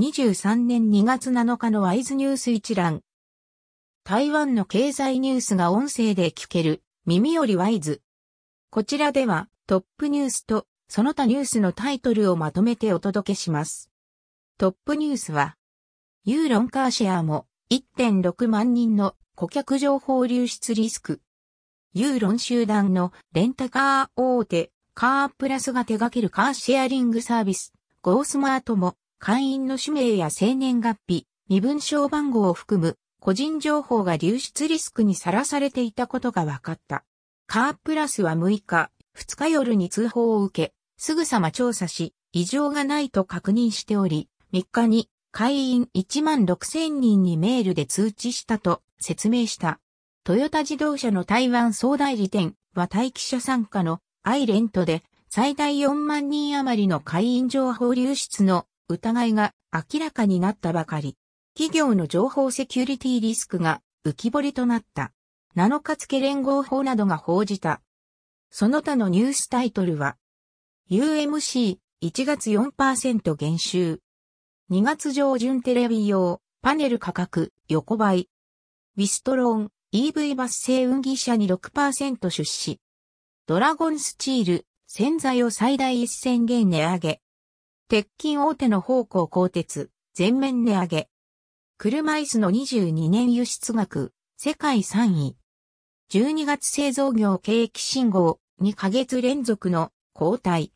23年2月7日のワイズニュース一覧。台湾の経済ニュースが音声で聞ける耳よりワイズ。こちらではトップニュースとその他ニュースのタイトルをまとめてお届けします。トップニュースは、ユーロンカーシェアも1.6万人の顧客情報流出リスク。ユーロン集団のレンタカー大手、カープラスが手掛けるカーシェアリングサービス、ゴースマートも会員の氏名や生年月日、身分証番号を含む個人情報が流出リスクにさらされていたことが分かった。カープラスは6日、2日夜に通報を受け、すぐさま調査し、異常がないと確認しており、3日に会員1万6000人にメールで通知したと説明した。トヨタ自動車の台湾総代理店は待機者参加のアイレントで最大4万人余りの会員情報流出の疑いが明らかになったばかり。企業の情報セキュリティリスクが浮き彫りとなった。7日付連合法などが報じた。その他のニュースタイトルは、UMC1 月4%減収。2月上旬テレビ用パネル価格横ばい。ウィストローン EV バス製運疑車に6%出資。ドラゴンスチール洗剤を最大1000元値上げ。鉄筋大手の方向鋼鉄、全面値上げ。車椅子の22年輸出額、世界3位。12月製造業景気信号、2ヶ月連続の交代。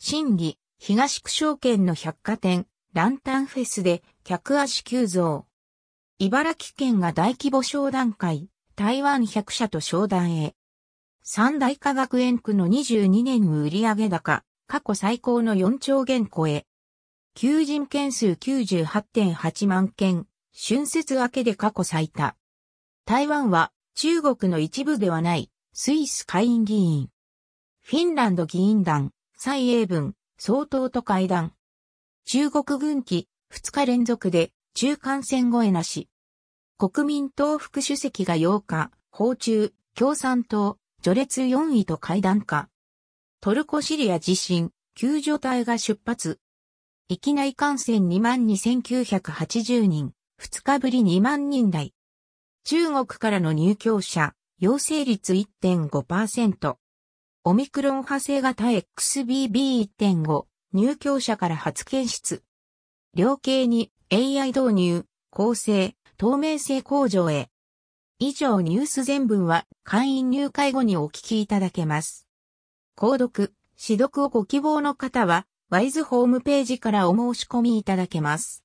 審議、東区証券の百貨店、ランタンフェスで客足急増。茨城県が大規模商談会、台湾100社と商談へ。三大化学園区の22年売上高、過去最高の4兆元超え。求人件数98.8万件、春節明けで過去最多。台湾は中国の一部ではないスイス下院議員。フィンランド議員団、蔡英文、総統と会談。中国軍機2日連続で中間線越えなし。国民党副主席が8日、訪中、共産党、序列4位と会談か。トルコシリア地震、救助隊が出発。域内感染22,980人、2日ぶり2万人台。中国からの入居者、陽性率1.5%。オミクロン派生型 XBB1.5、入居者から初検出。量刑に AI 導入、構成、透明性向上へ。以上ニュース全文は会員入会後にお聞きいただけます。購読、指読をご希望の方は、ワイズホームページからお申し込みいただけます。